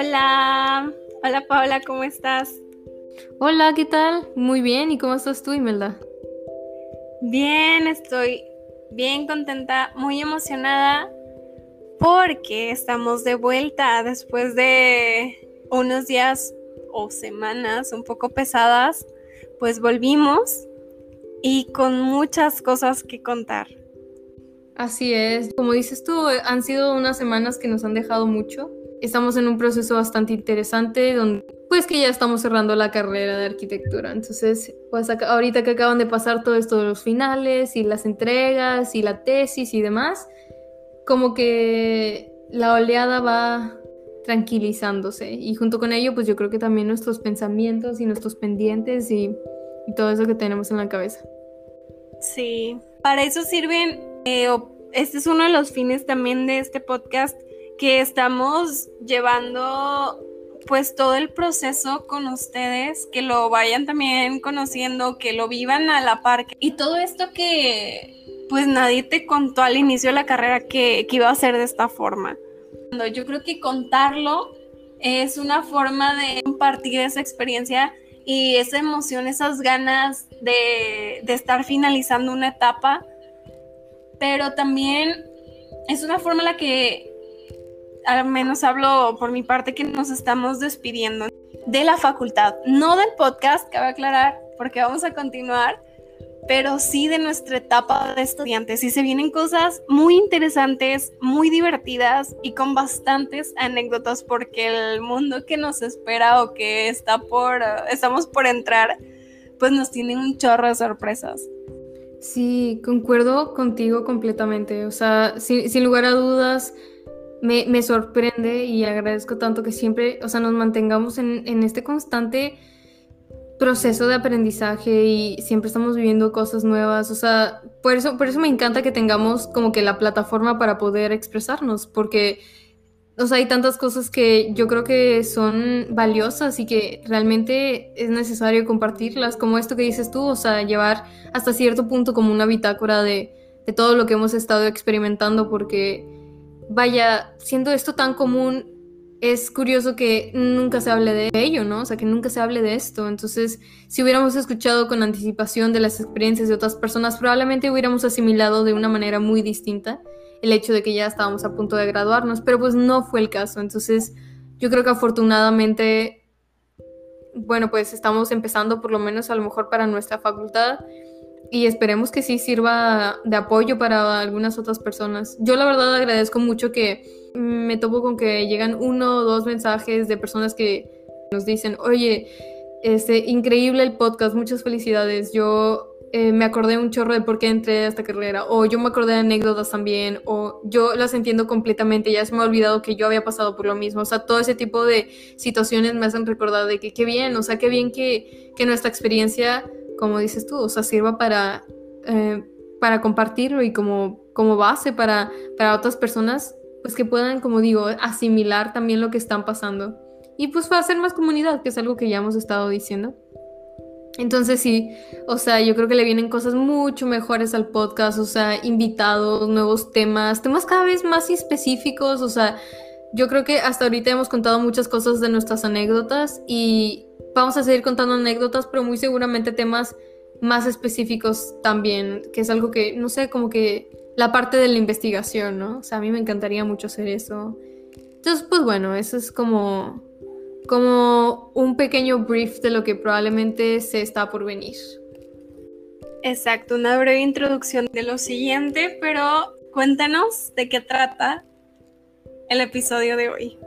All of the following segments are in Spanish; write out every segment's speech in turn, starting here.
Hola, hola Paola, ¿cómo estás? Hola, ¿qué tal? Muy bien, ¿y cómo estás tú, Imelda? Bien, estoy bien contenta, muy emocionada porque estamos de vuelta después de unos días o semanas un poco pesadas, pues volvimos y con muchas cosas que contar. Así es, como dices tú, han sido unas semanas que nos han dejado mucho estamos en un proceso bastante interesante donde pues que ya estamos cerrando la carrera de arquitectura. Entonces, pues ahorita que acaban de pasar todo esto de los finales y las entregas y la tesis y demás, como que la oleada va tranquilizándose y junto con ello pues yo creo que también nuestros pensamientos y nuestros pendientes y, y todo eso que tenemos en la cabeza. Sí, para eso sirven, eh, este es uno de los fines también de este podcast, que estamos llevando pues todo el proceso con ustedes, que lo vayan también conociendo, que lo vivan a la par. Y todo esto que pues nadie te contó al inicio de la carrera que, iba a ser de esta forma. Yo creo que contarlo es una forma de compartir esa experiencia y esa emoción, esas ganas de, de estar finalizando una etapa, pero también es una forma en la que al menos hablo por mi parte, que nos estamos despidiendo de la facultad, no del podcast, cabe aclarar, porque vamos a continuar, pero sí de nuestra etapa de estudiantes. Y se vienen cosas muy interesantes, muy divertidas y con bastantes anécdotas, porque el mundo que nos espera o que está por, estamos por entrar, pues nos tiene un chorro de sorpresas. Sí, concuerdo contigo completamente. O sea, sin, sin lugar a dudas, me, sorprende y agradezco tanto que siempre, o sea, nos mantengamos en, en, este constante proceso de aprendizaje y siempre estamos viviendo cosas nuevas, o sea, por eso, por eso me encanta que tengamos como que la plataforma para poder expresarnos, porque, hay tantas cosas que yo creo que son valiosas y que realmente es necesario compartirlas, como esto que dices tú, o sea, llevar hasta cierto punto como una bitácora de, de todo lo que hemos estado experimentando, porque vaya, siendo esto tan común, es curioso que nunca se hable de ello, ¿no? O sea, que nunca se hable de esto. Entonces, si hubiéramos escuchado con anticipación de las experiencias de otras personas, probablemente hubiéramos asimilado de una manera muy distinta el hecho de que ya estábamos a punto de graduarnos, pero pues no fue el caso. Entonces, yo creo que afortunadamente, bueno, pues estamos empezando por lo menos a lo mejor para nuestra facultad y esperemos que sí sirva de apoyo para algunas otras personas. Yo la verdad agradezco mucho que me topo con que llegan uno o dos mensajes de personas que nos dicen, oye, este, increíble el podcast, muchas felicidades. Yo eh, me acordé un chorro de por qué entré a esta carrera, o yo me acordé de anécdotas también, o yo las entiendo completamente, ya se me ha olvidado que yo había pasado por lo mismo. O sea, todo ese tipo de situaciones me hacen recordar de que qué bien, o sea, qué bien que, que nuestra experiencia como dices tú, o sea, sirva para, eh, para compartirlo y como, como base para, para otras personas, pues que puedan, como digo, asimilar también lo que están pasando. Y pues hacer más comunidad, que es algo que ya hemos estado diciendo. Entonces sí, o sea, yo creo que le vienen cosas mucho mejores al podcast, o sea, invitados, nuevos temas, temas cada vez más específicos, o sea, yo creo que hasta ahorita hemos contado muchas cosas de nuestras anécdotas y vamos a seguir contando anécdotas, pero muy seguramente temas más específicos también, que es algo que, no sé, como que la parte de la investigación, ¿no? O sea, a mí me encantaría mucho hacer eso. Entonces, pues bueno, eso es como, como un pequeño brief de lo que probablemente se está por venir. Exacto, una breve introducción de lo siguiente, pero cuéntanos de qué trata el episodio de hoy.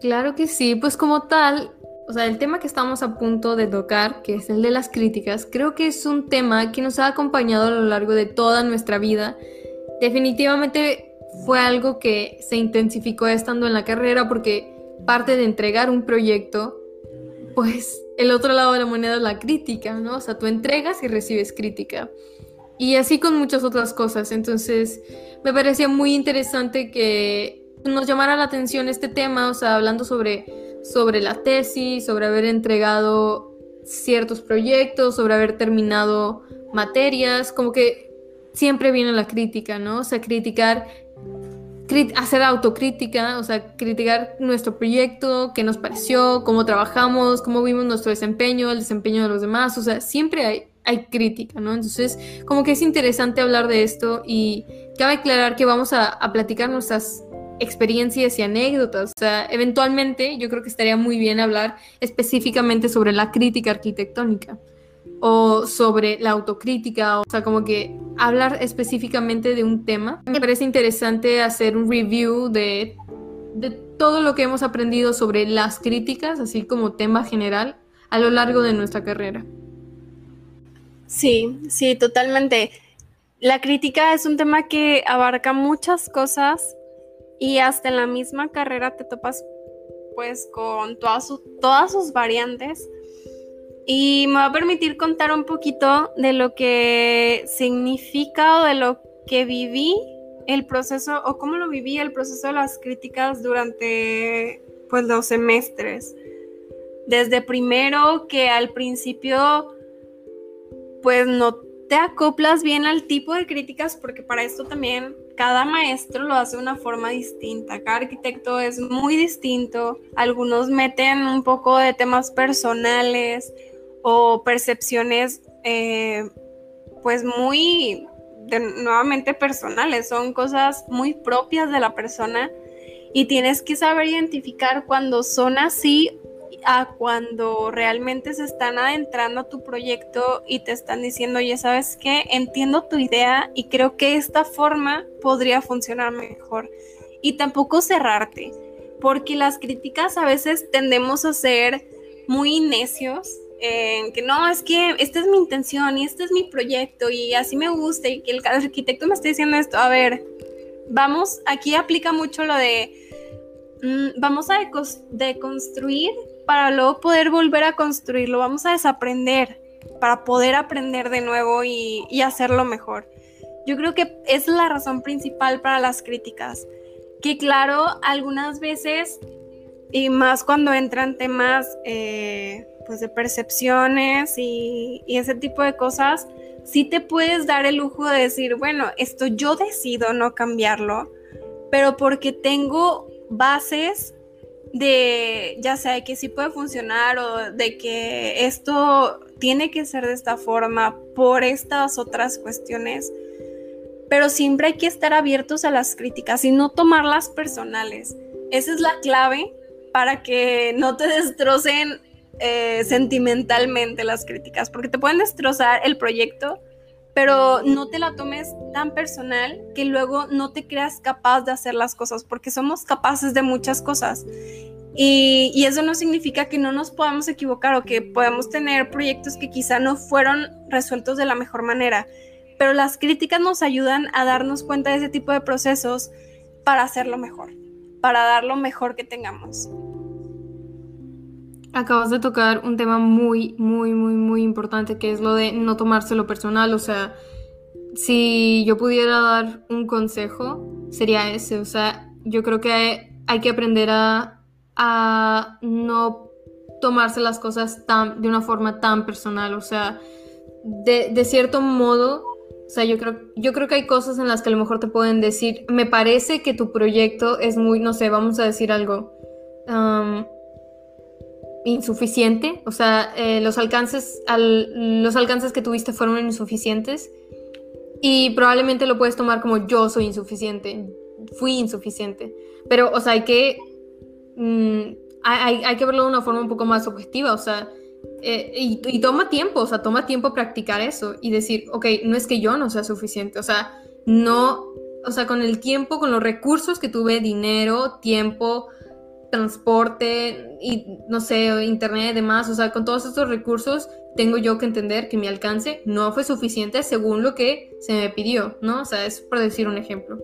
Claro que sí, pues como tal, o sea, el tema que estamos a punto de tocar, que es el de las críticas, creo que es un tema que nos ha acompañado a lo largo de toda nuestra vida. Definitivamente fue algo que se intensificó estando en la carrera porque parte de entregar un proyecto, pues el otro lado de la moneda es la crítica, ¿no? O sea, tú entregas y recibes crítica. Y así con muchas otras cosas. Entonces, me parecía muy interesante que nos llamara la atención este tema, o sea, hablando sobre sobre la tesis, sobre haber entregado ciertos proyectos, sobre haber terminado materias, como que siempre viene la crítica, ¿no? O sea, criticar hacer autocrítica, o sea, criticar nuestro proyecto, qué nos pareció, cómo trabajamos, cómo vimos nuestro desempeño, el desempeño de los demás, o sea, siempre hay, crítica, ¿no? Entonces, como que es interesante hablar de esto y cabe aclarar que vamos a platicar nuestras experiencias y anécdotas. O sea, eventualmente yo creo que estaría muy bien hablar específicamente sobre la crítica arquitectónica o sobre la autocrítica, o sea, como que hablar específicamente de un tema. Me parece interesante hacer un review de, de todo lo que hemos aprendido sobre las críticas, así como tema general, a lo largo de nuestra carrera. Sí, sí, totalmente. La crítica es un tema que abarca muchas cosas y hasta en la misma carrera te topas pues con todas, todas sus variantes. Y me va a permitir contar un poquito de lo que significa o de lo que viví el proceso o cómo lo viví el proceso de las críticas durante pues los semestres. Desde primero que al principio pues no te acoplas bien al tipo de críticas porque para esto también cada maestro lo hace de una forma distinta, cada arquitecto es muy distinto, algunos meten un poco de temas personales o percepciones eh, pues muy nuevamente personales, son cosas muy propias de la persona y tienes que saber identificar cuando son así a cuando realmente se están adentrando a tu proyecto y te están diciendo, oye, ¿sabes qué? Entiendo tu idea y creo que esta forma podría funcionar mejor. Y tampoco cerrarte, porque las críticas a veces tendemos a ser muy necios en que no, es que esta es mi intención y este es mi proyecto y así me gusta y que el arquitecto me esté diciendo esto. A ver, vamos, aquí aplica mucho lo de, mm, vamos a deconstruir para luego poder volver a construirlo. Vamos a desaprender para poder aprender de nuevo y, hacerlo mejor. Yo creo que es la razón principal para las críticas. Que claro, algunas veces, y más cuando entran temas eh, pues de percepciones y, y ese tipo de cosas, sí te puedes dar el lujo de decir, bueno, esto yo decido no cambiarlo, pero porque tengo bases de ya sea que sí puede funcionar o de que esto tiene que ser de esta forma por estas otras cuestiones, pero siempre hay que estar abiertos a las críticas y no tomarlas personales. Esa es la clave para que no te destrocen eh, sentimentalmente las críticas, porque te pueden destrozar el proyecto, pero no te la tomes tan personal que luego no te creas capaz de hacer las cosas, porque somos capaces de muchas cosas. Y, eso no significa que no nos podamos equivocar o que podamos tener proyectos que quizá no fueron resueltos de la mejor manera, pero las críticas nos ayudan a darnos cuenta de ese tipo de procesos para hacerlo mejor, para dar lo mejor que tengamos. Acabas de tocar un tema muy, muy, muy, muy importante, que es lo de no tomárselo personal. O sea, si yo pudiera dar un consejo, sería ese. O sea, yo creo que hay, que aprender a, a, no tomarse las cosas tan, de una forma tan personal. O sea, de, de, cierto modo, o sea, yo creo, yo creo que hay cosas en las que a lo mejor te pueden decir, me parece que tu proyecto es muy, no sé, vamos a decir algo insuficiente, o sea, eh, los, alcances los alcances que tuviste fueron insuficientes y probablemente lo puedes tomar como yo soy insuficiente, fui insuficiente, pero, o sea, hay que, mm, hay, hay, que verlo de una forma un poco más objetiva, o sea, eh, y, y, toma tiempo, o sea, toma tiempo practicar eso y decir, ok, no es que yo no sea suficiente, o sea, no, o sea, con el tiempo, con los recursos que tuve, dinero, tiempo, transporte y no sé, internet y demás, o sea, con todos estos recursos tengo yo que entender que mi alcance no fue suficiente según lo que se me pidió, ¿no? O sea, es por decir un ejemplo.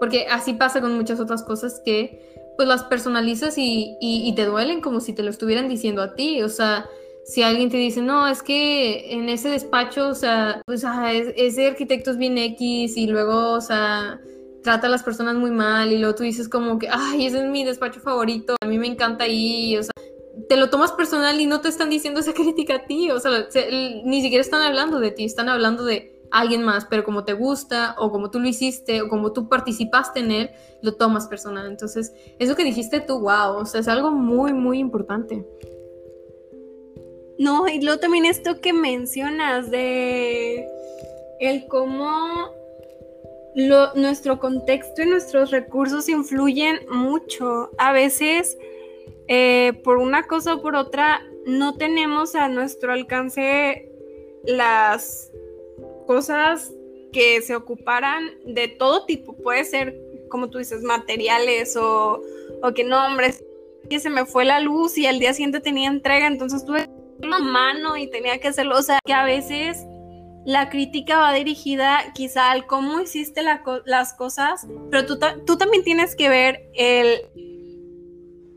Porque así pasa con muchas otras cosas que pues las personalizas y, y, te duelen como si te lo estuvieran diciendo a ti, o sea, si alguien te dice, no, es que en ese despacho, o sea, pues ese arquitecto es bien X y luego, o sea, trata a las personas muy mal y luego tú dices como que, ay, ese es mi despacho favorito, a mí me encanta ahí, o sea, te lo tomas personal y no te están diciendo esa crítica a ti, o sea, ni siquiera están hablando de ti, están hablando de alguien más, pero como te gusta o como tú lo hiciste o como tú participaste en él, lo tomas personal. Entonces, eso que dijiste tú, wow, o sea, es algo muy, muy importante. No, y luego también esto que mencionas de el cómo nuestro contexto y nuestros recursos influyen mucho. A veces, eh, por una cosa o por otra, no tenemos a nuestro alcance las cosas que se ocuparan de todo tipo. Puede ser, como tú dices, materiales o, o que no, hombre, que se me fue la luz y al día siguiente tenía entrega, entonces tuve la mano y tenía que hacerlo. O sea, que a veces la crítica va dirigida quizá al cómo hiciste las cosas, pero tú, tú, también tienes que ver el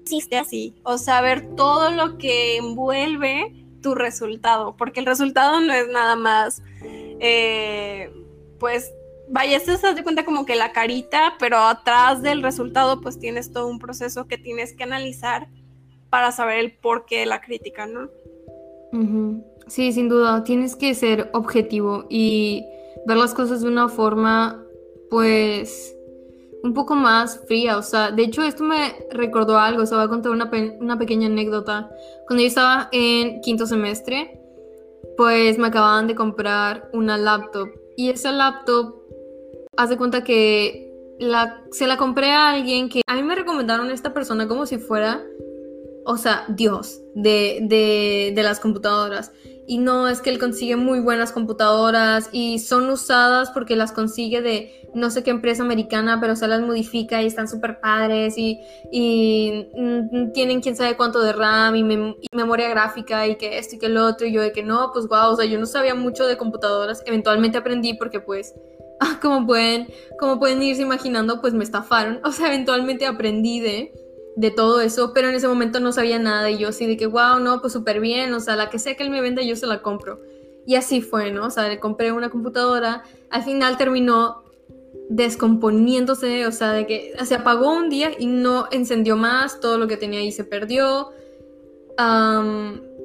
hiciste así, o sea, ver todo lo que envuelve tu resultado, porque el resultado no es nada más, eh, pues, vaya, se de cuenta como que la carita, pero atrás del resultado, pues tienes todo un proceso que tienes que analizar para saber el porqué de la crítica, ¿no? Sí, sin duda, tienes que ser objetivo y ver las cosas de una forma, pues, un poco más fría. O sea, de hecho, esto me recordó algo, o sea, voy a contar una, una pequeña anécdota. Cuando yo estaba en quinto semestre, pues me acababan de comprar una laptop y esa laptop, haz de cuenta que la, se la compré a alguien que a mí me recomendaron a esta persona como si fuera o sea, Dios de, de, de, las computadoras y no es que él consigue muy buenas computadoras y son usadas porque las consigue de no sé qué empresa americana, pero se las modifica y están súper padres y, y mm, tienen quién sabe cuánto de RAM y, memoria gráfica y que esto y que lo otro y yo de que no, pues wow, o sea, yo no sabía mucho de computadoras, eventualmente aprendí porque pues como pueden, como pueden irse imaginando, pues me estafaron, o sea, eventualmente aprendí de de todo eso, pero en ese momento no sabía nada y yo así de que, wow, no, pues súper bien, o sea, la que sea que él me venda yo se la compro. Y así fue, ¿no? O sea, le compré una computadora, al final terminó descomponiéndose, o sea, de que se apagó un día y no encendió más, todo lo que tenía ahí se perdió.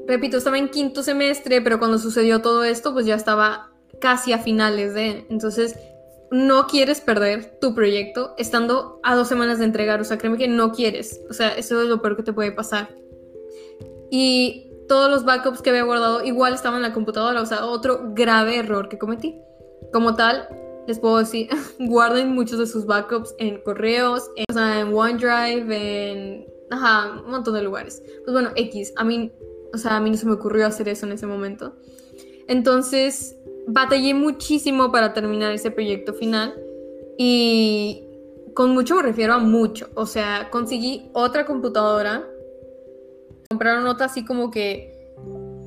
repito, estaba en quinto semestre, pero cuando sucedió todo esto, pues ya estaba casi a finales de... Entonces no quieres perder tu proyecto estando a dos semanas de entregar. O sea, créeme que no quieres. O sea, eso es lo peor que te puede pasar. Y todos los backups que había guardado igual estaban en la computadora. O sea, otro grave error que cometí. Como tal, les puedo decir, guarden muchos de sus backups en correos, en, o sea, en OneDrive, en... Ajá, un montón de lugares. Pues bueno, X, a mí, o sea, a mí no se me ocurrió hacer eso en ese momento. Entonces, batallé muchísimo para terminar ese proyecto final y con mucho me refiero a mucho. O sea, conseguí otra computadora, compraron otra así como que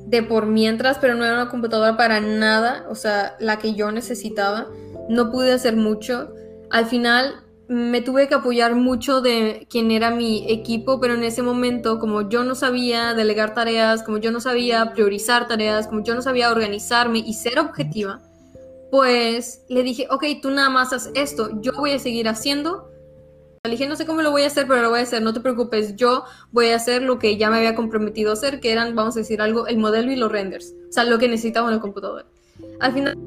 de por mientras, pero no era una computadora para nada, o sea, la que yo necesitaba. No pude hacer mucho. Al final me tuve que apoyar mucho de quien era mi equipo, pero en ese momento, como yo no sabía delegar tareas, como yo no sabía priorizar tareas, como yo no sabía organizarme y ser objetiva, pues le dije, ok, tú nada más haz esto, yo voy a seguir haciendo. Le dije, no sé cómo lo voy a hacer, pero lo voy a hacer, no te preocupes, yo voy a hacer lo que ya me había comprometido a hacer, que eran, vamos a decir algo, el modelo y los renders, o sea, lo que necesitaba una computadora. Al final,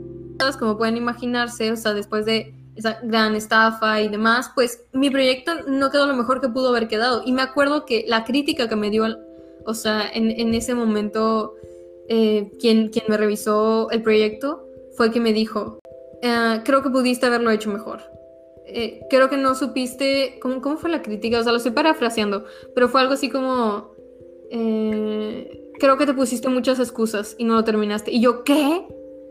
como pueden imaginarse, o sea, después de esa gran estafa y demás, pues mi proyecto no quedó lo mejor que pudo haber quedado. Y me acuerdo que la crítica que me dio, o sea, en, ese momento, eh, quien, quien me revisó el proyecto fue que me dijo, eh, creo que pudiste haberlo hecho mejor. Eh, creo que no supiste, ¿cómo, ¿cómo fue la crítica? O sea, lo estoy parafraseando, pero fue algo así como, creo que te pusiste muchas excusas y no lo terminaste. Y yo, ¿qué?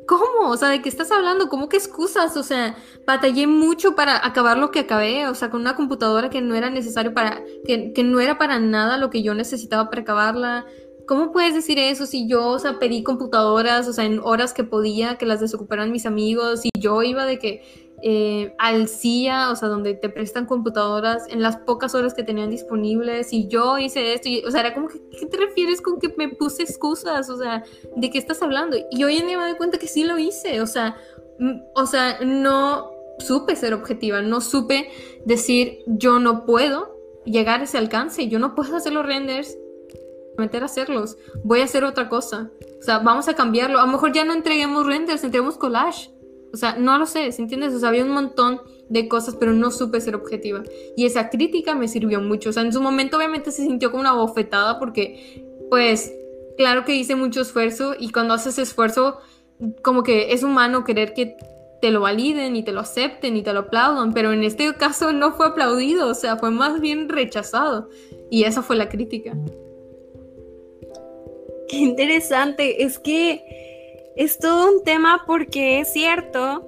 ¿Cómo? O sea, ¿de qué estás hablando? ¿Cómo que excusas? O sea, batallé mucho para acabar lo que acabé, o sea, con una computadora que no era necesario para, que, no era para nada lo que yo necesitaba para acabarla. ¿Cómo puedes decir eso si yo, o sea, pedí computadoras, o sea, en horas que podía, que las desocuparan mis amigos, y yo iba de que eh, al CIA, o sea, donde te prestan computadoras en las pocas horas que tenían disponibles y yo hice esto, y, o sea, era como que, ¿qué te refieres con que me puse excusas? O sea, ¿de qué estás hablando? Y hoy en día me doy cuenta que sí lo hice, o sea, o sea, no supe ser objetiva, no supe decir yo no puedo llegar a ese alcance, yo no puedo hacer los renders, meter a hacerlos, voy a hacer otra cosa, o sea, vamos a cambiarlo, a lo mejor ya no entreguemos renders, entreguemos collage O sea, no lo sé, ¿se entiendes? O sea, había un montón de cosas, pero no supe ser objetiva. Y esa crítica me sirvió mucho. O sea, en su momento obviamente se sintió como una bofetada porque, pues, claro que hice mucho esfuerzo y cuando haces esfuerzo, como que es humano querer que te lo validen y te lo acepten y te lo aplaudan, pero en este caso no fue aplaudido, o sea, fue más bien rechazado. Y esa fue la crítica. Qué interesante, es que es todo un tema porque es cierto,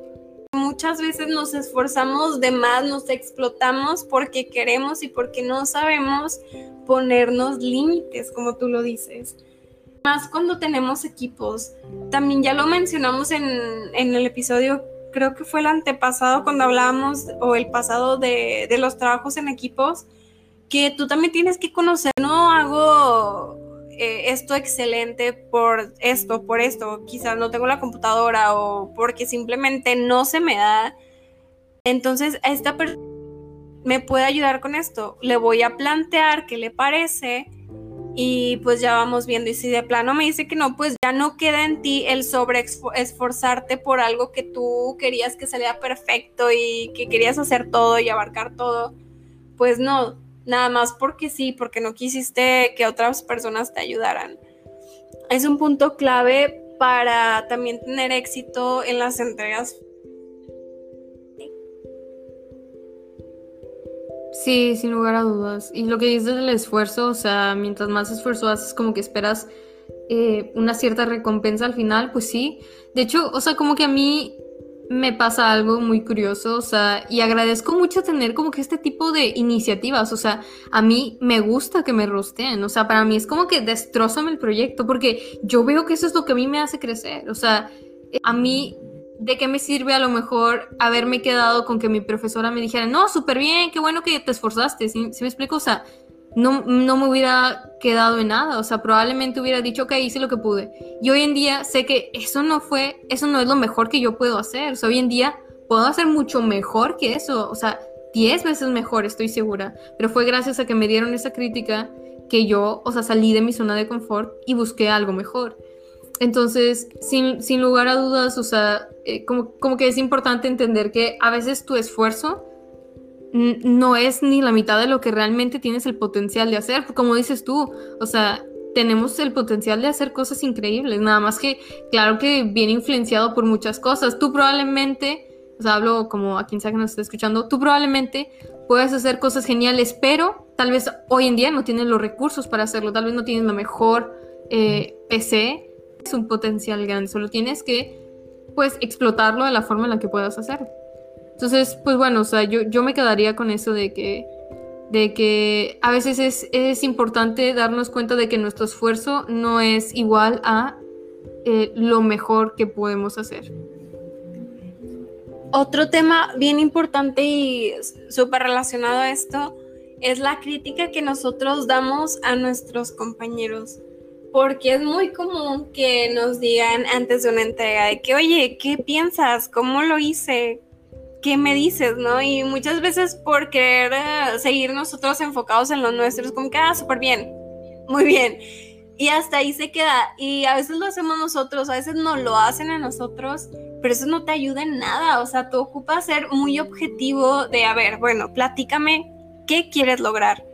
muchas veces nos esforzamos de más, nos explotamos porque queremos y porque no sabemos ponernos límites, como tú lo dices. Más cuando tenemos equipos. También ya lo mencionamos en, en el episodio creo que fue el antepasado cuando hablábamos, o el pasado de, los trabajos en equipos, que tú también tienes que conocer, no hago eh, esto excelente por esto, por esto, quizás no tengo la computadora o porque simplemente no se me da. Entonces, a esta persona me puede ayudar con esto. Le voy a plantear qué le parece y pues ya vamos viendo. Y si de plano me dice que no, pues ya no queda en ti el sobre esforzarte por algo que tú querías que saliera perfecto y que querías hacer todo y abarcar todo. Pues no, nada más porque sí, porque no quisiste que otras personas te ayudaran. Es un punto clave para también tener éxito en las entregas Sí, sin lugar a dudas. Y lo que dices del esfuerzo, o sea, mientras más esfuerzo haces, como que esperas eh, una cierta recompensa al final, pues sí. De hecho, o sea, como que a mí me pasa algo muy curioso, o sea, y agradezco mucho tener como que este tipo de iniciativas, o sea, a mí me gusta que me rosteen, o sea, para mí es como que destrozame el proyecto, porque yo veo que eso es lo que a mí me hace crecer, o sea, a mí ¿de qué me sirve a lo mejor haberme quedado con que mi profesora me dijera, no, súper bien, qué bueno que te esforzaste? ¿Sí, me explico? O sea, no, no me hubiera quedado en nada, o sea, probablemente hubiera dicho, ok, hice lo que pude. Y hoy en día sé que eso no fue, eso no es lo mejor que yo puedo hacer. O sea, hoy en día puedo hacer mucho mejor que eso, o sea, 10 veces mejor, estoy segura. Pero fue gracias a que me dieron esa crítica que yo, o sea, salí de mi zona de confort y busqué algo mejor. Entonces, sin, sin lugar a dudas, o sea, eh, como, como que es importante entender que a veces tu esfuerzo no es ni la mitad de lo que realmente tienes el potencial de hacer. Como dices tú, o sea, tenemos el potencial de hacer cosas increíbles, nada más que, claro que viene influenciado por muchas cosas. Tú probablemente, o sea, hablo como a quien sea que nos esté escuchando, tú probablemente puedes hacer cosas geniales, pero tal vez hoy en día no tienes los recursos para hacerlo, tal vez no tienes la mejor eh, PC, es un potencial grande, solo tienes que pues explotarlo de la forma en la que puedas hacerlo. Entonces, pues bueno, o sea, yo, yo me quedaría con eso de que, de que a veces es, es importante darnos cuenta de que nuestro esfuerzo no es igual a eh, lo mejor que podemos hacer. Otro tema bien importante y súper relacionado a esto es la crítica que nosotros damos a nuestros compañeros porque es muy común que nos digan antes de una entrega de que, oye, ¿qué piensas? ¿Cómo lo hice? ¿Qué me dices? ¿No? Y muchas veces por querer eh, seguir nosotros enfocados en lo nuestro, es como que, ah, súper bien, muy bien. Y hasta ahí se queda. Y a veces lo hacemos nosotros, a veces no lo hacen a nosotros, pero eso no te ayuda en nada. O sea, tú ocupas ser muy objetivo de, a ver, bueno, platícame qué quieres lograr.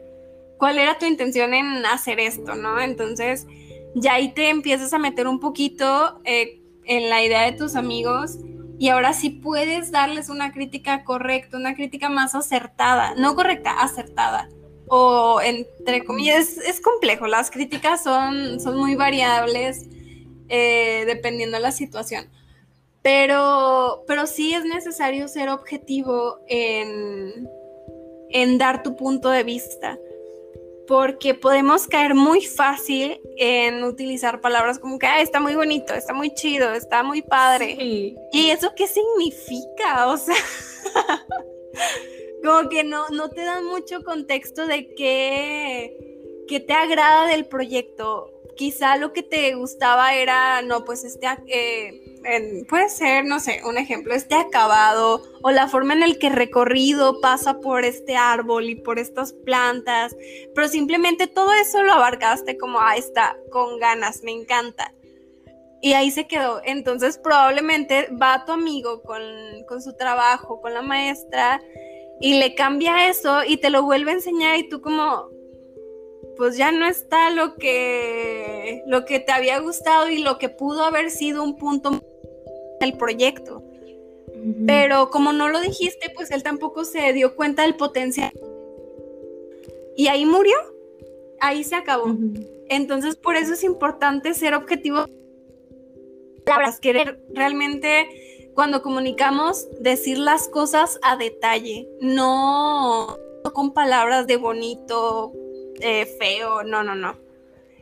¿Cuál era tu intención en hacer esto, no? Entonces, ya ahí te empiezas a meter un poquito eh, en la idea de tus amigos y ahora sí puedes darles una crítica correcta, una crítica más acertada, no correcta, acertada. O entre comillas, es, complejo, las críticas son, son muy variables eh, dependiendo de la situación. Pero, pero sí es necesario ser objetivo en, en dar tu punto de vista porque podemos caer muy fácil en utilizar palabras como que está muy bonito, está muy chido, está muy padre. ¿Y eso qué significa? O sea, como que no, no te dan mucho contexto de qué, qué te agrada del proyecto quizá lo que te gustaba era, no, pues este, eh, puede ser, no sé, un ejemplo, este acabado o la forma en el que recorrido pasa por este árbol y por estas plantas, pero simplemente todo eso lo abarcaste como, ah, está, con ganas, me encanta. y ahí se quedó. Entonces probablemente va tu amigo con, con su trabajo, con la maestra, y le cambia eso y te lo vuelve a enseñar y tú como, pues ya no está lo que, lo que te había gustado y lo que pudo haber sido un punto del proyecto. Pero como no lo dijiste, pues él tampoco se dio cuenta del potencial. Y ahí murió, ahí se acabó. Entonces por eso es importante ser objetivo. Querer realmente cuando comunicamos decir las cosas a detalle, no con palabras de bonito, eh, feo, no, no, no.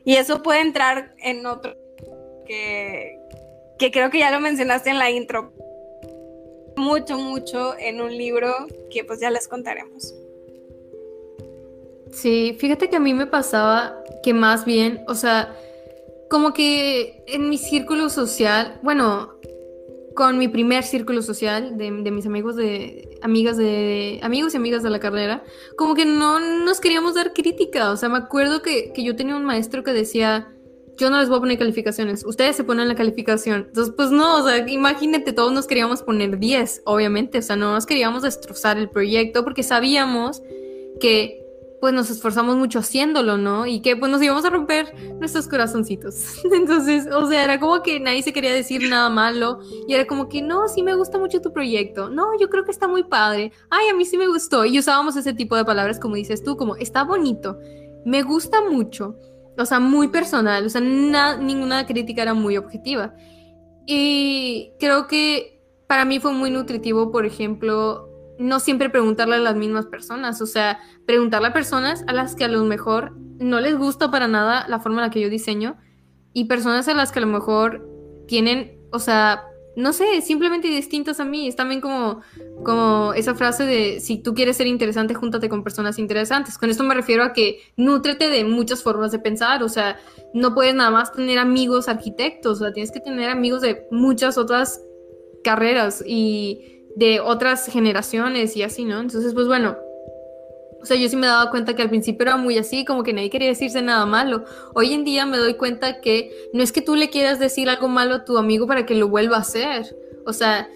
Y eso puede entrar en otro que, que creo que ya lo mencionaste en la intro. Mucho, mucho en un libro que pues ya les contaremos. Sí, fíjate que a mí me pasaba que más bien, o sea, como que en mi círculo social, bueno, con mi primer círculo social de, mis amigos de amigas de amigos y amigas de la carrera, como que no nos queríamos dar crítica. O sea, me acuerdo que, yo tenía un maestro que decía, yo no les voy a poner calificaciones, ustedes se ponen la calificación. Entonces, pues no, o sea, imagínate, todos nos queríamos poner 10, obviamente, o sea, no nos queríamos destrozar el proyecto porque sabíamos que pues nos esforzamos mucho haciéndolo, ¿no? Y que pues nos íbamos a romper nuestros corazoncitos. Entonces, o sea, era como que nadie se quería decir nada malo y era como que, no, sí me gusta mucho tu proyecto, no, yo creo que está muy padre, ay, a mí sí me gustó. Y usábamos ese tipo de palabras como dices tú, como, está bonito, me gusta mucho, o sea, muy personal, o sea, ninguna crítica era muy objetiva. Y creo que para mí fue muy nutritivo, por ejemplo, no siempre preguntarle a las mismas personas, o sea, preguntarle a personas a las que a lo mejor no les gusta para nada la forma en la que yo diseño y personas a las que a lo mejor tienen, o sea, no sé, simplemente distintas a mí. Es también como, como esa frase de si tú quieres ser interesante, júntate con personas interesantes. Con esto me refiero a que nútrete de muchas formas de pensar. O sea, no puedes nada más tener amigos arquitectos, o sea, tienes que tener amigos de muchas otras carreras y de otras generaciones y así, ¿no? Entonces, pues bueno, o sea, yo sí me daba cuenta que al principio era muy así, como que nadie quería decirse nada malo. Hoy en día me doy cuenta que no es que tú le quieras decir algo malo a tu amigo para que lo vuelva a hacer. O sea,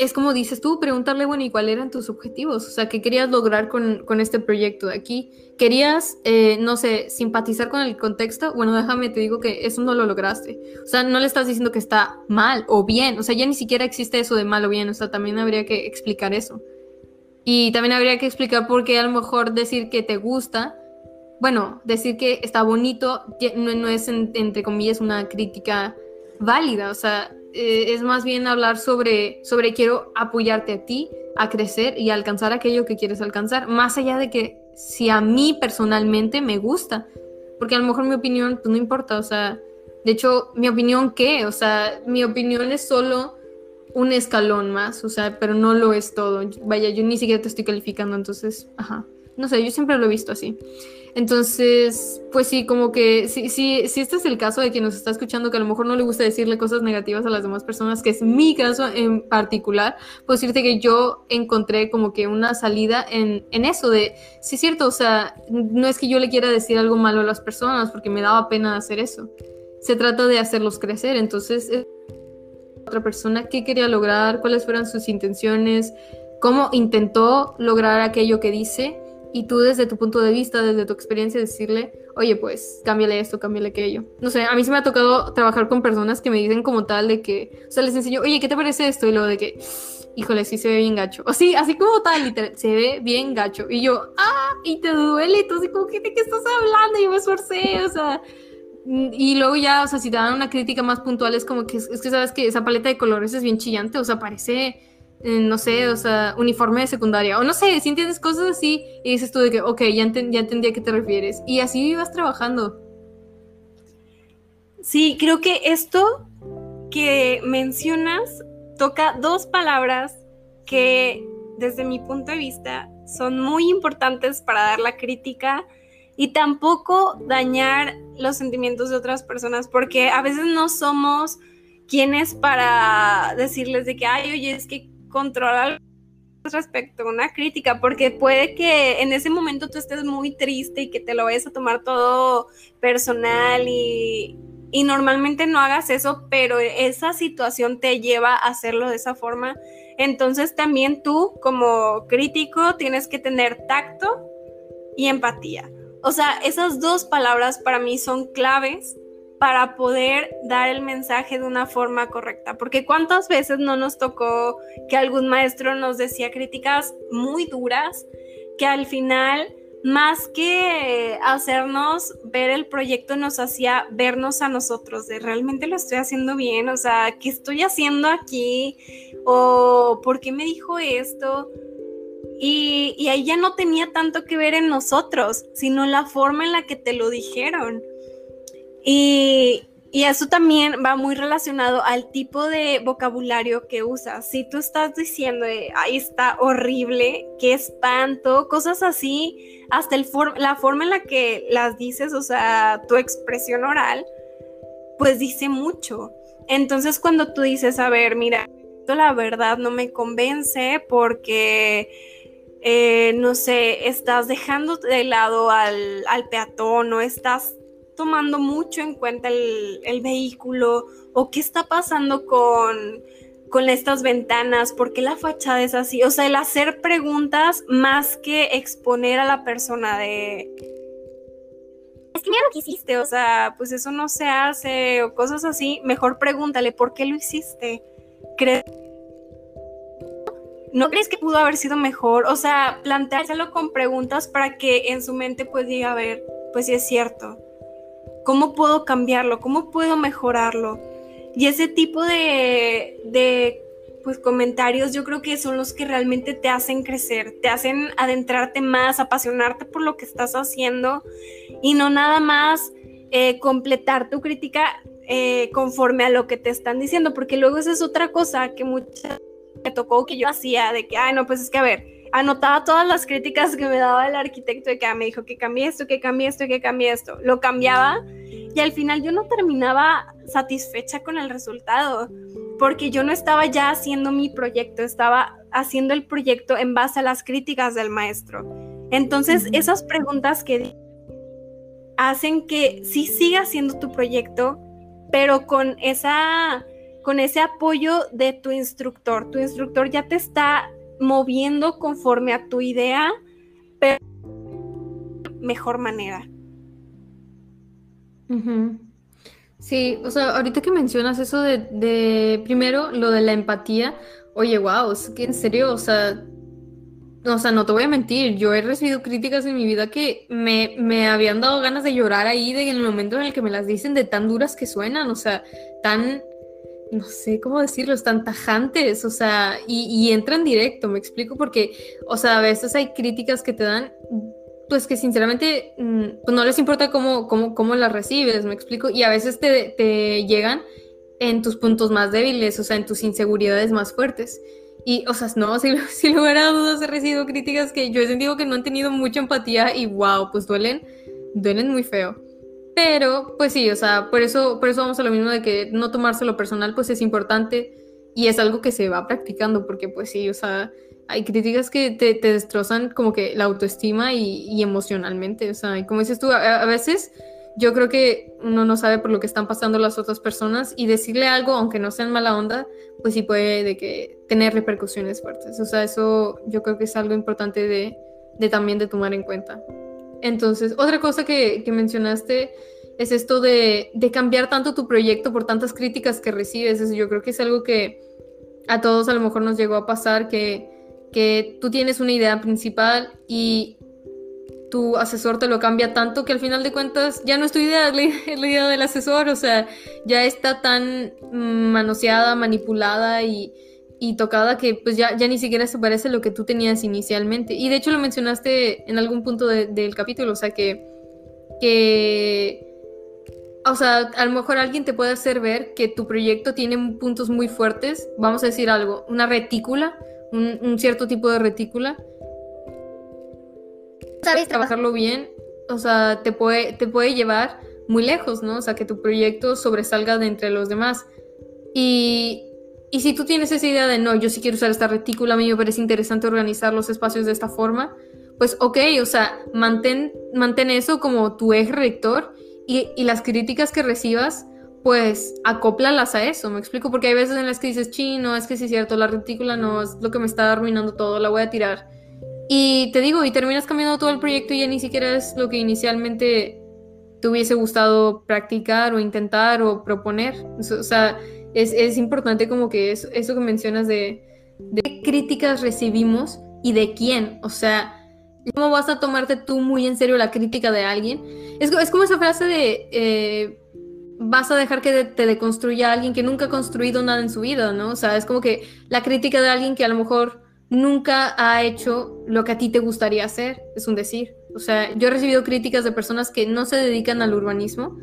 es como dices tú, preguntarle, bueno, ¿y cuáles eran tus objetivos? O sea, ¿qué querías lograr con, con este proyecto de aquí? ¿Querías, eh, no sé, simpatizar con el contexto? Bueno, déjame, te digo que eso no lo lograste. O sea, no le estás diciendo que está mal o bien. O sea, ya ni siquiera existe eso de mal o bien. O sea, también habría que explicar eso. Y también habría que explicar por qué a lo mejor decir que te gusta, bueno, decir que está bonito no, no es, entre comillas, una crítica válida. O sea, eh, es más bien hablar sobre, sobre quiero apoyarte a ti a crecer y alcanzar aquello que quieres alcanzar, más allá de que si a mí personalmente me gusta, porque a lo mejor mi opinión pues no importa, o sea, de hecho, mi opinión qué, o sea, mi opinión es solo un escalón más, o sea, pero no lo es todo. Vaya, yo ni siquiera te estoy calificando, entonces, ajá. No sé, yo siempre lo he visto así. Entonces, pues sí, como que si, si, si este es el caso de quien nos está escuchando, que a lo mejor no le gusta decirle cosas negativas a las demás personas, que es mi caso en particular, pues decirte que yo encontré como que una salida en, en eso de, sí es cierto, o sea, no es que yo le quiera decir algo malo a las personas, porque me daba pena hacer eso. Se trata de hacerlos crecer, entonces, otra persona, qué quería lograr, cuáles fueron sus intenciones, cómo intentó lograr aquello que dice y tú desde tu punto de vista, desde tu experiencia, decirle, oye, pues cámbiale esto, cámbiale aquello. No sé, a mí sí me ha tocado trabajar con personas que me dicen como tal de que, o sea, les enseño, oye, ¿qué te parece esto? Y luego de que, híjole, sí se ve bien gacho. O sí, así como tal, literal, se ve bien gacho. Y yo, ah, y te duele, y tú así como, ¿de qué estás hablando? Y yo me esforcé, o sea... Y luego ya, o sea, si te dan una crítica más puntual, es como que es que sabes que esa paleta de colores es bien chillante, o sea, parece no sé, o sea, uniforme de secundaria, o no sé, si entiendes cosas así y dices tú de que, ok, ya, ya entendí a qué te refieres. Y así ibas trabajando. Sí, creo que esto que mencionas toca dos palabras que desde mi punto de vista son muy importantes para dar la crítica y tampoco dañar los sentimientos de otras personas, porque a veces no somos quienes para decirles de que, ay, oye, es que controlar respecto a una crítica, porque puede que en ese momento tú estés muy triste y que te lo vayas a tomar todo personal y, y normalmente no hagas eso, pero esa situación te lleva a hacerlo de esa forma. Entonces también tú como crítico tienes que tener tacto y empatía. O sea, esas dos palabras para mí son claves para poder dar el mensaje de una forma correcta. Porque cuántas veces no nos tocó que algún maestro nos decía críticas muy duras que al final más que hacernos ver el proyecto, nos hacía vernos a nosotros, de realmente lo estoy haciendo bien, o sea, ¿qué estoy haciendo aquí? ¿O por qué me dijo esto? Y, ahí ya no tenía tanto que ver en nosotros, sino la forma en la que te lo dijeron. Y, y eso también va muy relacionado al tipo de vocabulario que usas. Si tú estás diciendo, ahí está horrible, qué espanto, cosas así, hasta el la forma en la que las dices, o sea, tu expresión oral, pues dice mucho. Entonces cuando tú dices, a ver, mira, la verdad no me convence porque, eh, no sé, estás dejando de lado al, al peatón o estás tomando mucho en cuenta el, vehículo o qué está pasando con, con estas ventanas, por qué la fachada es así. O sea, el hacer preguntas más que exponer a la persona de... Es que mira lo que hiciste, o sea, pues eso no se hace o cosas así. Mejor pregúntale, ¿por qué lo hiciste? ¿Crees ¿No crees que pudo haber sido mejor? O sea, planteárselo con preguntas para que en su mente pues diga, a ver, pues sí es cierto. ¿Cómo puedo cambiarlo? ¿Cómo puedo mejorarlo? Y ese tipo de, pues, comentarios yo creo que son los que realmente te hacen crecer, te hacen adentrarte más, apasionarte por lo que estás haciendo y no nada más eh, completar tu crítica eh, conforme a lo que te están diciendo, porque luego esa es otra cosa que mucha me tocó que yo hacía, de que, ay, no, pues es que a ver, anotaba todas las críticas que me daba el arquitecto de que ah, me dijo que cambié esto, que cambié esto, que cambié esto. Lo cambiaba y al final yo no terminaba satisfecha con el resultado porque yo no estaba ya haciendo mi proyecto, estaba haciendo el proyecto en base a las críticas del maestro. Entonces, esas preguntas que hacen que sí siga haciendo tu proyecto, pero con esa con ese apoyo de tu instructor. Tu instructor ya te está moviendo conforme a tu idea, pero mejor manera. Sí, o sea, ahorita que mencionas eso de, primero lo de la empatía, oye, wow, es que en serio, o sea, o sea, no te voy a mentir, yo he recibido críticas en mi vida que me, me habían dado ganas de llorar ahí de, en el momento en el que me las dicen de tan duras que suenan, o sea, tan no sé cómo decirlo, están tajantes, o sea, y, entran directo, me explico, porque, o sea, a veces hay críticas que te dan, pues que sinceramente mm, pues no les importa cómo, cómo, cómo las recibes, me explico, y a veces te, te llegan en tus puntos más débiles, o sea, en tus inseguridades más fuertes. Y, o sea, no, sin, sin lugar a dudas he recibido críticas que yo he sentido que no han tenido mucha empatía y wow, pues duelen, duelen muy feo. Pero, pues sí, o sea, por eso, por eso vamos a lo mismo de que no tomárselo personal, pues es importante y es algo que se va practicando, porque pues sí, o sea, hay críticas que te, destrozan como que la autoestima y, emocionalmente, o sea, y como dices tú, a, veces yo creo que uno no sabe por lo que están pasando las otras personas y decirle algo, aunque no sea en mala onda, pues sí puede de que tener repercusiones fuertes, o sea, eso yo creo que es algo importante de, de también de tomar en cuenta. Entonces, otra cosa que, mencionaste es esto de, cambiar tanto tu proyecto por tantas críticas que recibes. yo creo que es algo que a todos a lo mejor nos llegó a pasar, que, que tú tienes una idea principal y tu asesor te lo cambia tanto que al final de cuentas ya no es tu idea, es la idea del asesor, o sea, ya está tan manoseada, manipulada y y tocada que pues ya, ya ni siquiera se parece a lo que tú tenías inicialmente. Y de hecho lo mencionaste en algún punto del capítulo, o sea que, que, o sea, a lo mejor alguien te puede hacer ver que tu proyecto tiene puntos muy fuertes, vamos a decir algo, una retícula, un, cierto tipo de retícula. Sabes trabajarlo bien, o sea, te puede, te puede llevar muy lejos, ¿no? O sea, que tu proyecto sobresalga de entre los demás. Y, y si tú tienes esa idea de no, yo sí quiero usar esta retícula, a mí me parece interesante organizar los espacios de esta forma, pues ok, o sea, mantén, mantén eso como tu eje rector y, y las críticas que recibas, pues acóplalas a eso, me explico, porque hay veces en las que dices, chino, es que sí es cierto, la retícula no es lo que me está arruinando todo, la voy a tirar. Y te digo, y terminas cambiando todo el proyecto y ya ni siquiera es lo que inicialmente te hubiese gustado practicar o intentar o proponer. O sea, es, importante como que eso, que mencionas de, de críticas recibimos y de quién. O sea, ¿cómo vas a tomarte tú muy en serio la crítica de alguien? Es, es como esa frase de... Eh, vas a dejar que te deconstruya alguien que nunca ha construido nada en su vida, ¿no? O sea, es como que la crítica de alguien que a lo mejor nunca ha hecho lo que a ti te gustaría hacer, es un decir. O sea, yo he recibido críticas de personas que no se dedican al urbanismo,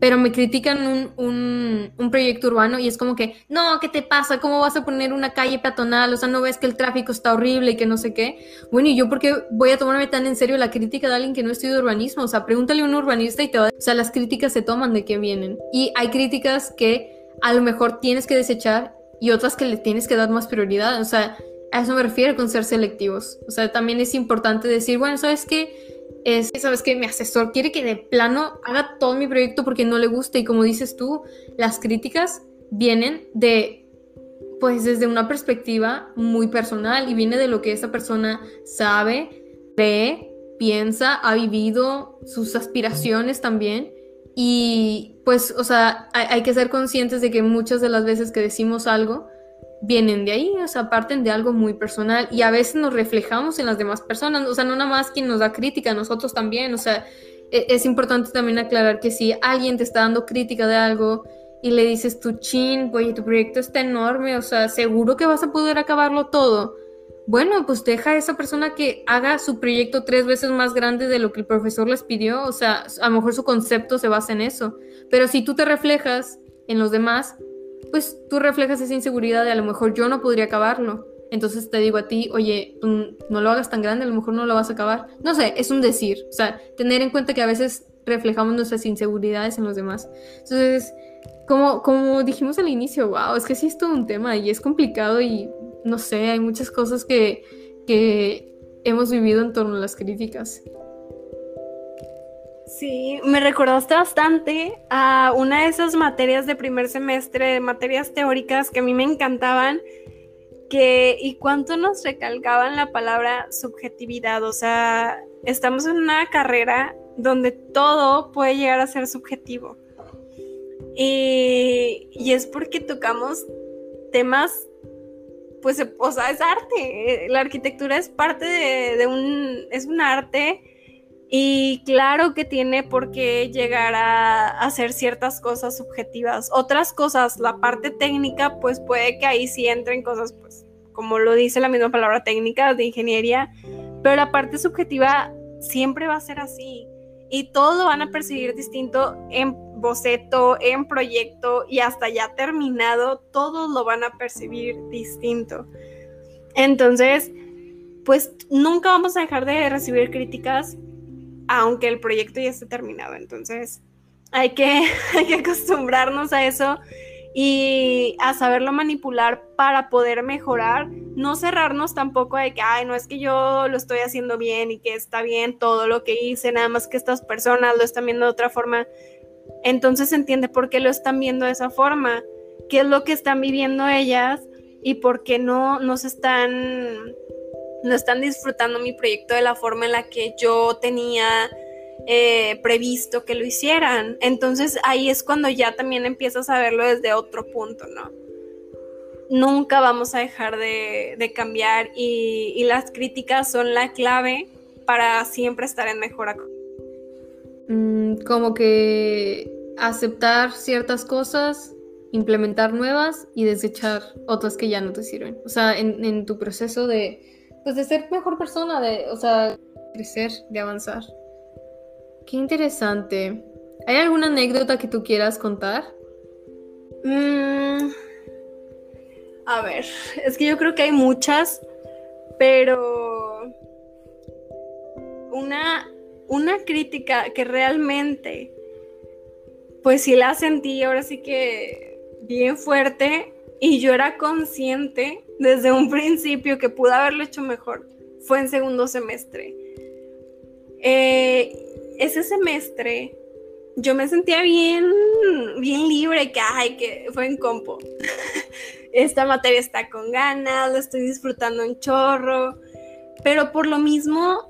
pero me critican un, un, proyecto urbano y es como que, no, ¿qué te pasa? ¿Cómo vas a poner una calle peatonal? O sea, ¿no ves que el tráfico está horrible y que no sé qué? Bueno, ¿y yo por qué voy a tomarme tan en serio la crítica de alguien que no estudia urbanismo? O sea, pregúntale a un urbanista y te va a... O sea, las críticas se toman de qué vienen. Y hay críticas que a lo mejor tienes que desechar y otras que le tienes que dar más prioridad. O sea, a eso me refiero con ser selectivos. O sea, también es importante decir, bueno, ¿sabes qué? Es, sabes que mi asesor quiere que de plano haga todo mi proyecto porque no le gusta y como dices tú, las críticas vienen de, pues desde una perspectiva muy personal y viene de lo que esa persona sabe, ve, piensa, ha vivido, sus aspiraciones también. Y pues, o sea, hay que ser conscientes de que muchas de las veces que decimos algo, vienen de ahí, o sea, parten de algo muy personal y a veces nos reflejamos en las demás personas, o sea, no nada más quien nos da crítica, nosotros también, o sea, e, es importante también aclarar que si alguien te está dando crítica de algo y le dices tu chin, oye, tu proyecto está enorme, o sea, seguro que vas a poder acabarlo todo. Bueno, pues deja a esa persona que haga su proyecto tres veces más grande de lo que el profesor les pidió, o sea, a lo mejor su concepto se basa en eso, pero si tú te reflejas en los demás, pues tú reflejas esa inseguridad de a lo mejor yo no podría acabarlo. Entonces te digo a ti, oye, no lo hagas tan grande, a lo mejor no lo vas a acabar. No sé, es un decir. O sea, tener en cuenta que a veces reflejamos nuestras inseguridades en los demás. Entonces, como, como dijimos al inicio, wow, es que sí es todo un tema y es complicado y no sé, hay muchas cosas que, que hemos vivido en torno a las críticas. Sí, me recordaste bastante a una de esas materias de primer semestre, materias teóricas que a mí me encantaban, que y cuánto nos recalcaban la palabra subjetividad, o sea, estamos en una carrera donde todo puede llegar a ser subjetivo. Y, es porque tocamos temas, pues, o sea, es arte, la arquitectura es parte de, de un, es un arte y claro que tiene por qué llegar a hacer ciertas cosas subjetivas. Otras cosas, la parte técnica, pues puede que ahí sí entren cosas, pues, como lo dice la misma palabra técnica de ingeniería, pero la parte subjetiva siempre va a ser así. Y todos lo van a percibir distinto en boceto, en proyecto y hasta ya terminado, todos lo van a percibir distinto. Entonces, pues nunca vamos a dejar de recibir críticas aunque el proyecto ya esté terminado. Entonces, hay que, que acostumbrarnos a eso y a saberlo manipular para poder mejorar, no cerrarnos tampoco de que, ay, no es que yo lo estoy haciendo bien y que está bien todo lo que hice, nada más que estas personas lo están viendo de otra forma. Entonces entiende por qué lo están viendo de esa forma, qué es lo que están viviendo ellas y por qué no, no se están no están disfrutando mi proyecto de la forma en la que yo tenía eh, previsto que lo hicieran. Entonces ahí es cuando ya también empiezas a verlo desde otro punto, ¿no? Nunca vamos a dejar de, cambiar y, las críticas son la clave para siempre estar en mejora. Mm, como que aceptar ciertas cosas, implementar nuevas y desechar otras que ya no te sirven. O sea, en tu proceso de, pues de ser mejor persona, de, o sea, crecer, de avanzar. Qué interesante. ¿Hay alguna anécdota que tú quieras contar? Mm, a ver, es que yo creo que hay muchas, pero una, una crítica que realmente, pues sí la sentí ahora sí que bien fuerte y yo era consciente desde un principio que pude haberlo hecho mejor. Fue en segundo semestre. Eh, ese semestre yo me sentía bien, bien libre, que, ay, que fue en compo. Esta materia está con ganas, lo estoy disfrutando un chorro, pero por lo mismo,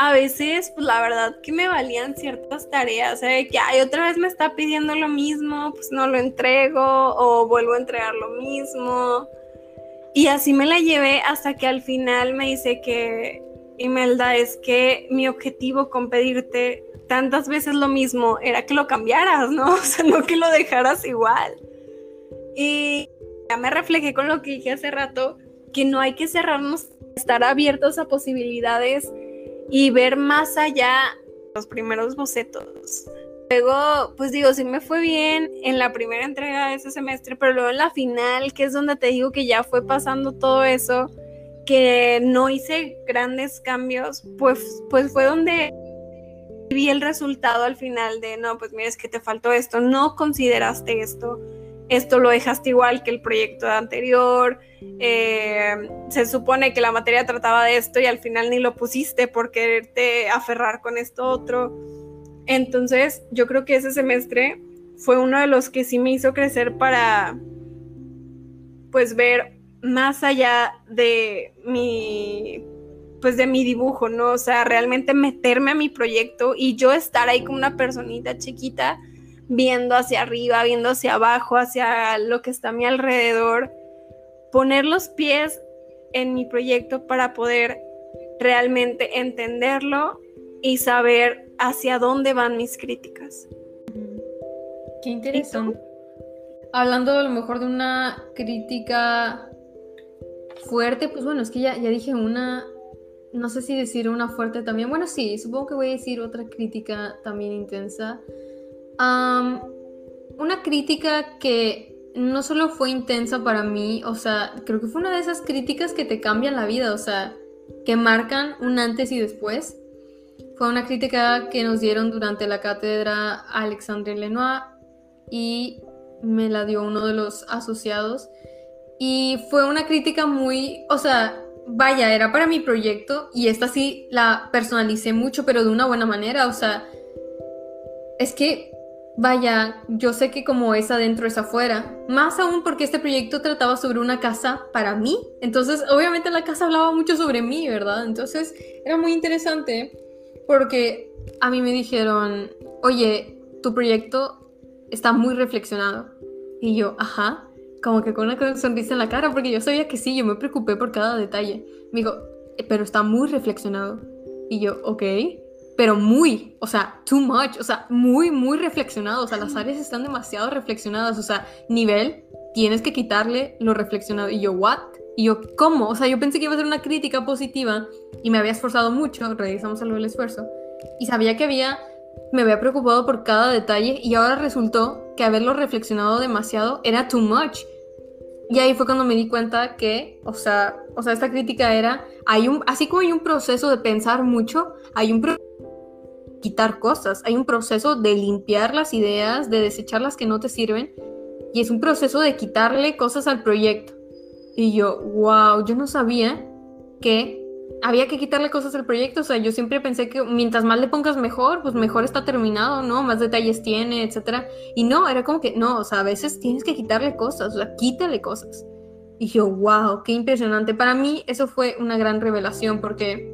a veces, pues la verdad que me valían ciertas tareas, o que, ay, otra vez me está pidiendo lo mismo, pues no lo entrego, o vuelvo a entregar lo mismo. Y así me la llevé hasta que al final me dice que, Imelda, es que mi objetivo con pedirte tantas veces lo mismo era que lo cambiaras, ¿no? O sea, no que lo dejaras igual. Y ya me reflejé con lo que dije hace rato, que no hay que cerrarnos, estar abiertos a posibilidades y ver más allá los primeros bocetos. Luego, pues digo, sí me fue bien en la primera entrega de ese semestre, pero luego en la final, que es donde te digo que ya fue pasando todo eso, que no hice grandes cambios, pues, pues fue donde vi el resultado al final de, no, pues mira, es que te faltó esto, no consideraste esto, esto lo dejaste igual que el proyecto anterior, eh, se supone que la materia trataba de esto y al final ni lo pusiste por quererte aferrar con esto otro. Entonces, yo creo que ese semestre fue uno de los que sí me hizo crecer para, pues, ver más allá de mi pues de mi dibujo, ¿no? O sea, realmente meterme a mi proyecto y yo estar ahí como una personita chiquita viendo hacia arriba, viendo hacia abajo, hacia lo que está a mi alrededor, poner los pies en mi proyecto para poder realmente entenderlo y saber hacia dónde van mis críticas. Qué interesante. Hablando a lo mejor de una crítica fuerte, pues bueno, es que ya, ya dije una no sé si decir una fuerte también. Bueno, sí, supongo que voy a decir otra crítica también intensa. una crítica que no solo fue intensa para mí, o sea, creo que fue una de esas críticas que te cambian la vida, o sea, que marcan un antes y después. Fue una crítica que nos dieron durante la cátedra Alexandre Lenoir y me la dio uno de los asociados. Y fue una crítica muy, o sea, vaya, era para mi proyecto y esta sí la personalicé mucho, pero de una buena manera. O sea, es que, vaya, yo sé que como es adentro es afuera. Más aún porque este proyecto trataba sobre una casa para mí. Entonces, obviamente la casa hablaba mucho sobre mí, ¿verdad? Entonces, era muy interesante porque a mí me dijeron, oye, tu proyecto está muy reflexionado. Y yo, ajá como que con una sonrisa en la cara, porque yo sabía que sí, yo me preocupé por cada detalle. Me dijo, eh, pero está muy reflexionado. Y yo, ok, pero muy, o sea, too much, o sea, muy, muy reflexionado. O sea, las áreas están demasiado reflexionadas. O sea, nivel, tienes que quitarle lo reflexionado. Y yo, what? Y yo, ¿cómo? O sea, yo pensé que iba a ser una crítica positiva y me había esforzado mucho, revisamos algo del esfuerzo, y sabía que había, me había preocupado por cada detalle y ahora resultó que haberlo reflexionado demasiado era too much. Y ahí fue cuando me di cuenta que, o sea, o sea, esta crítica era, hay un, así como hay un proceso de pensar mucho, hay un proceso de quitar cosas, hay un proceso de limpiar las ideas, de desechar las que no te sirven, y es un proceso de quitarle cosas al proyecto. Y yo, wow, yo no sabía que había que quitarle cosas al proyecto, o sea, yo siempre pensé que mientras más le pongas mejor, pues mejor está terminado, ¿no? Más detalles tiene, etcétera. Y no, era como que, no, o sea, a veces tienes que quitarle cosas, o sea, quítale cosas. Y yo, wow, qué impresionante. Para mí eso fue una gran revelación porque,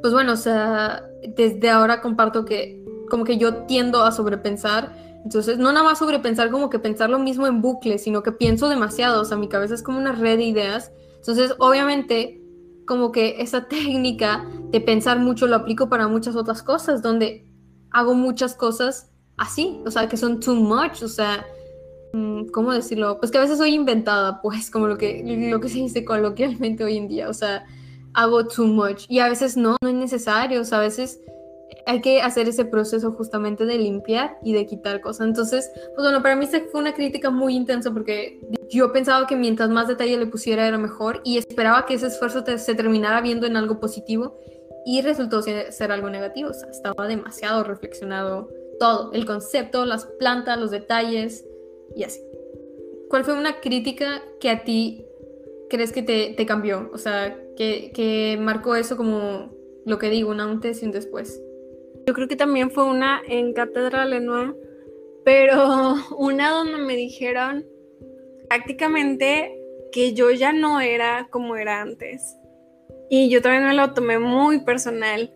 pues bueno, o sea, desde ahora comparto que como que yo tiendo a sobrepensar. Entonces, no nada más sobrepensar como que pensar lo mismo en bucle, sino que pienso demasiado, o sea, mi cabeza es como una red de ideas. Entonces, obviamente, como que esa técnica de pensar mucho lo aplico para muchas otras cosas, donde hago muchas cosas así, o sea, que son too much, o sea, mm, ¿cómo decirlo? Pues que a veces soy inventada, pues, como lo que, lo que se dice coloquialmente hoy en día, o sea, hago too much y a veces no, no es necesario, o sea, a veces hay que hacer ese proceso justamente de limpiar y de quitar cosas. Entonces, pues bueno, para mí fue una crítica muy intensa porque yo pensaba que mientras más detalle le pusiera era mejor y esperaba que ese esfuerzo se terminara viendo en algo positivo y resultó ser, algo negativo. O sea, estaba demasiado reflexionado todo, el concepto, las plantas, los detalles y así. ¿Cuál fue una crítica que a ti crees que te, te cambió? O sea, que, que marcó eso como lo que digo, un antes y un después. Yo creo que también fue una en Cátedra Lenoir, pero una donde me dijeron prácticamente que yo ya no era como era antes. Y yo también me lo tomé muy personal.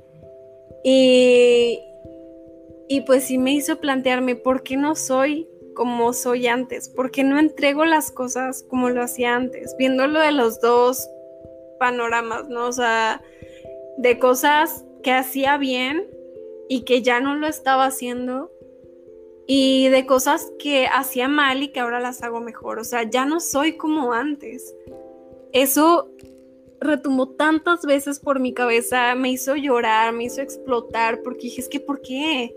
Y, y pues sí me hizo plantearme por qué no soy como soy antes, por qué no entrego las cosas como lo hacía antes, viéndolo de los dos panoramas, ¿no? O sea, de cosas que hacía bien y que ya no lo estaba haciendo y de cosas que hacía mal y que ahora las hago mejor. O sea, ya no soy como antes. Eso retumbó tantas veces por mi cabeza, me hizo llorar, me hizo explotar, porque dije, es que, ¿por qué?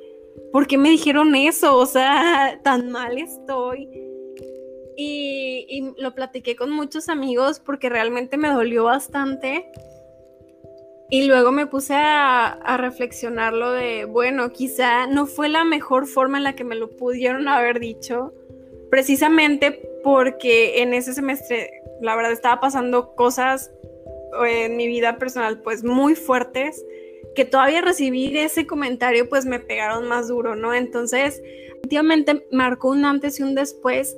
¿Por qué me dijeron eso? O sea, tan mal estoy. Y, y lo platiqué con muchos amigos porque realmente me dolió bastante. Y luego me puse a, reflexionar lo de, bueno, quizá no fue la mejor forma en la que me lo pudieron haber dicho, precisamente porque en ese semestre, la verdad, estaba pasando cosas en mi vida personal, pues muy fuertes, que todavía recibir ese comentario, pues me pegaron más duro, ¿no? Entonces, efectivamente marcó un antes y un después.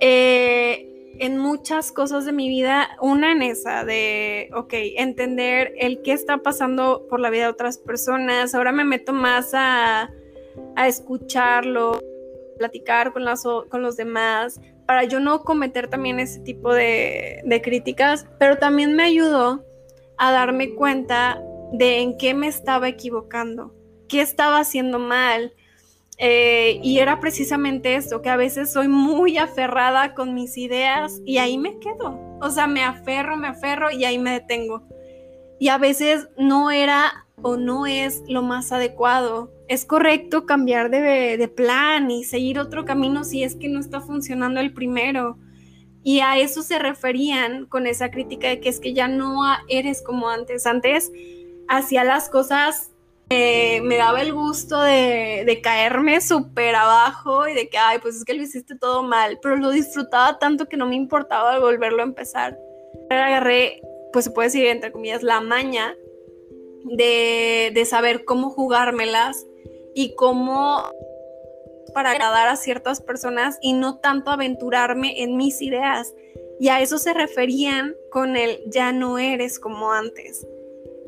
Eh, en muchas cosas de mi vida, una en esa de, ok, entender el qué está pasando por la vida de otras personas, ahora me meto más a, a escucharlo, platicar con, las, con los demás, para yo no cometer también ese tipo de, de críticas, pero también me ayudó a darme cuenta de en qué me estaba equivocando, qué estaba haciendo mal, eh, y era precisamente esto, que a veces soy muy aferrada con mis ideas y ahí me quedo. O sea, me aferro, me aferro y ahí me detengo. Y a veces no era o no es lo más adecuado. Es correcto cambiar de, de plan y seguir otro camino si es que no está funcionando el primero. Y a eso se referían con esa crítica de que es que ya no eres como antes. Antes hacía las cosas me daba el gusto de, caerme súper abajo y de que, ay, pues es que lo hiciste todo mal, pero lo disfrutaba tanto que no me importaba volverlo a empezar. Agarré, pues se puede decir, entre comillas, la maña de, de saber cómo jugármelas y cómo para agradar a ciertas personas y no tanto aventurarme en mis ideas. Y a eso se referían con el ya no eres como antes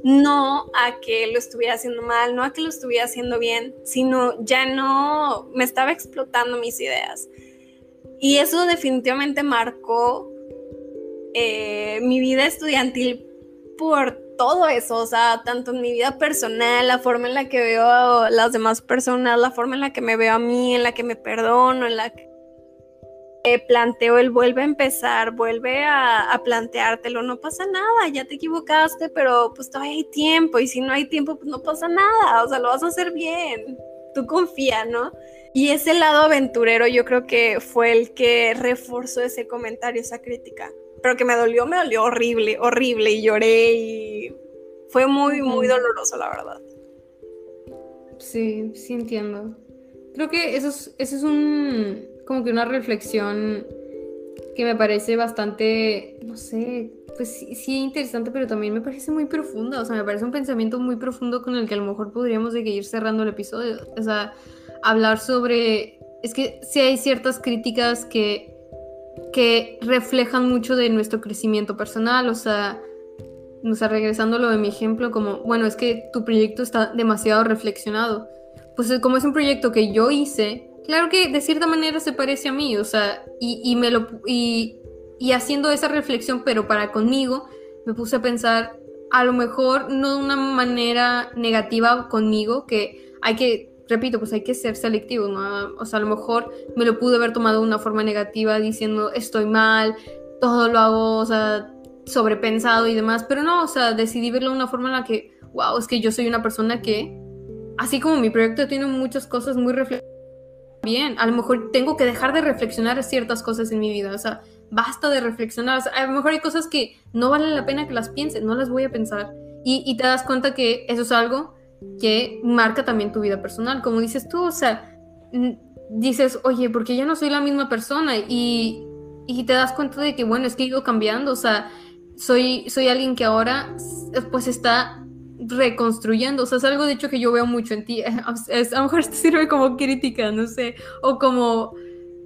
no a que lo estuviera haciendo mal, no a que lo estuviera haciendo bien, sino ya no me estaba explotando mis ideas. Y eso definitivamente marcó eh, mi vida estudiantil por todo eso, o sea, tanto en mi vida personal, la forma en la que veo a las demás personas, la forma en la que me veo a mí, en la que me perdono, en la que planteo el vuelve a empezar, vuelve a, planteártelo, no pasa nada, ya te equivocaste, pero pues todavía hay tiempo y si no hay tiempo, pues no pasa nada, o sea, lo vas a hacer bien, tú confía, ¿no? Y ese lado aventurero yo creo que fue el que reforzó ese comentario, esa crítica, pero que me dolió, me dolió horrible, horrible y lloré y fue muy, muy doloroso, la verdad. Sí, sí entiendo. Creo que eso es, eso es un, como que una reflexión que me parece bastante, no sé, pues sí, interesante, pero también me parece muy profunda, o sea, me parece un pensamiento muy profundo con el que a lo mejor podríamos de ir cerrando el episodio, o sea, hablar sobre, es que sí hay ciertas críticas que, que reflejan mucho de nuestro crecimiento personal, o sea, o sea, regresando a lo de mi ejemplo, como, bueno, es que tu proyecto está demasiado reflexionado, pues como es un proyecto que yo hice, claro que de cierta manera se parece a mí, o sea, y, me lo y, y, haciendo esa reflexión, pero para conmigo, me puse a pensar, a lo mejor no de una manera negativa conmigo, que hay que, repito, pues hay que ser selectivo, ¿no? O sea, a lo mejor me lo pude haber tomado de una forma negativa diciendo estoy mal, todo lo hago, o sea, sobrepensado y demás, pero no, o sea, decidí verlo de una forma en la que, wow, es que yo soy una persona que, así como mi proyecto tiene muchas cosas muy reflexivas, bien, a lo mejor tengo que dejar de reflexionar ciertas cosas en mi vida, o sea, basta de reflexionar, o sea, a lo mejor hay cosas que no valen la pena que las pienses, no las voy a pensar, y, te das cuenta que eso es algo que marca también tu vida personal, como dices tú, o sea, dices, oye, porque ya no soy la misma persona, y, y te das cuenta de que, bueno, es que he ido cambiando, o sea, soy, soy alguien que ahora, pues está reconstruyendo. O sea, es algo de hecho que yo veo mucho en ti. a lo mejor te sirve como crítica, no sé, o como,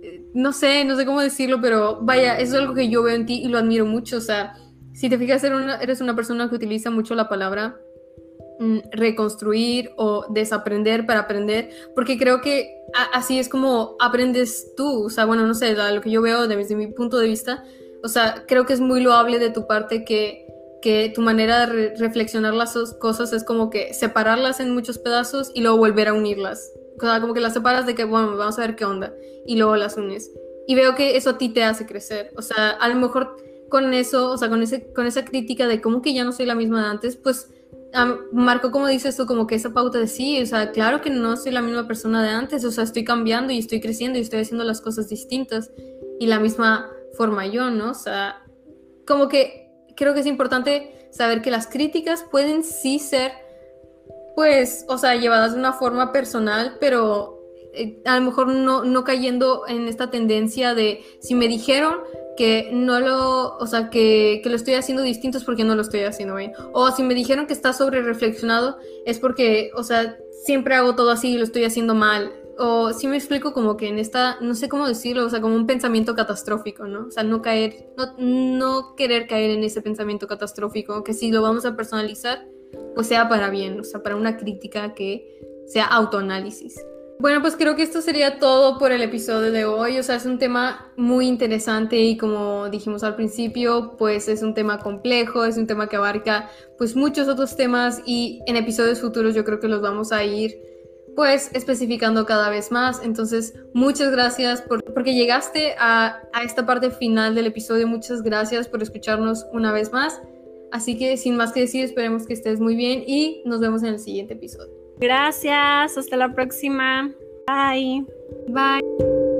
eh, no sé, no sé cómo decirlo, pero vaya, es algo que yo veo en ti y lo admiro mucho. O sea, si te fijas, eres una, eres una persona que utiliza mucho la palabra mm, reconstruir o desaprender para aprender, porque creo que así es como aprendes tú. O sea, bueno, no sé, lo que yo veo desde mi punto de vista. O sea, creo que es muy loable de tu parte que tu manera de reflexionar las cosas es como que separarlas en muchos pedazos y luego volver a unirlas. O sea, como que las separas de que, bueno, vamos a ver qué onda, y luego las unes. Y veo que eso a ti te hace crecer. O sea, a lo mejor con eso, o sea, con, ese, con esa crítica de como que ya no soy la misma de antes, pues marco, como dices tú, como que esa pauta de sí, o sea, claro que no soy la misma persona de antes, o sea, estoy cambiando y estoy creciendo y estoy haciendo las cosas distintas y la misma forma yo, ¿no? O sea, como que creo que es importante saber que las críticas pueden sí ser, pues, o sea, llevadas de una forma personal, pero eh, a lo mejor no, no cayendo en esta tendencia de si me dijeron que no lo, o sea, que, que, lo estoy haciendo distinto es porque no lo estoy haciendo bien. O si me dijeron que está sobre reflexionado es porque, o sea, siempre hago todo así y lo estoy haciendo mal o si me explico como que en esta, no sé cómo decirlo, o sea, como un pensamiento catastrófico, ¿no? O sea, no caer, no, no querer caer en ese pensamiento catastrófico, que si lo vamos a personalizar, pues sea para bien, o sea, para una crítica que sea autoanálisis. Bueno, pues creo que esto sería todo por el episodio de hoy. O sea, es un tema muy interesante y como dijimos al principio, pues es un tema complejo, es un tema que abarca pues muchos otros temas y en episodios futuros yo creo que los vamos a ir pues especificando cada vez más. Entonces, muchas gracias por, porque llegaste a, a esta parte final del episodio. Muchas gracias por escucharnos una vez más. Así que sin más que decir, esperemos que estés muy bien y nos vemos en el siguiente episodio. Gracias, hasta la próxima. Bye. Bye.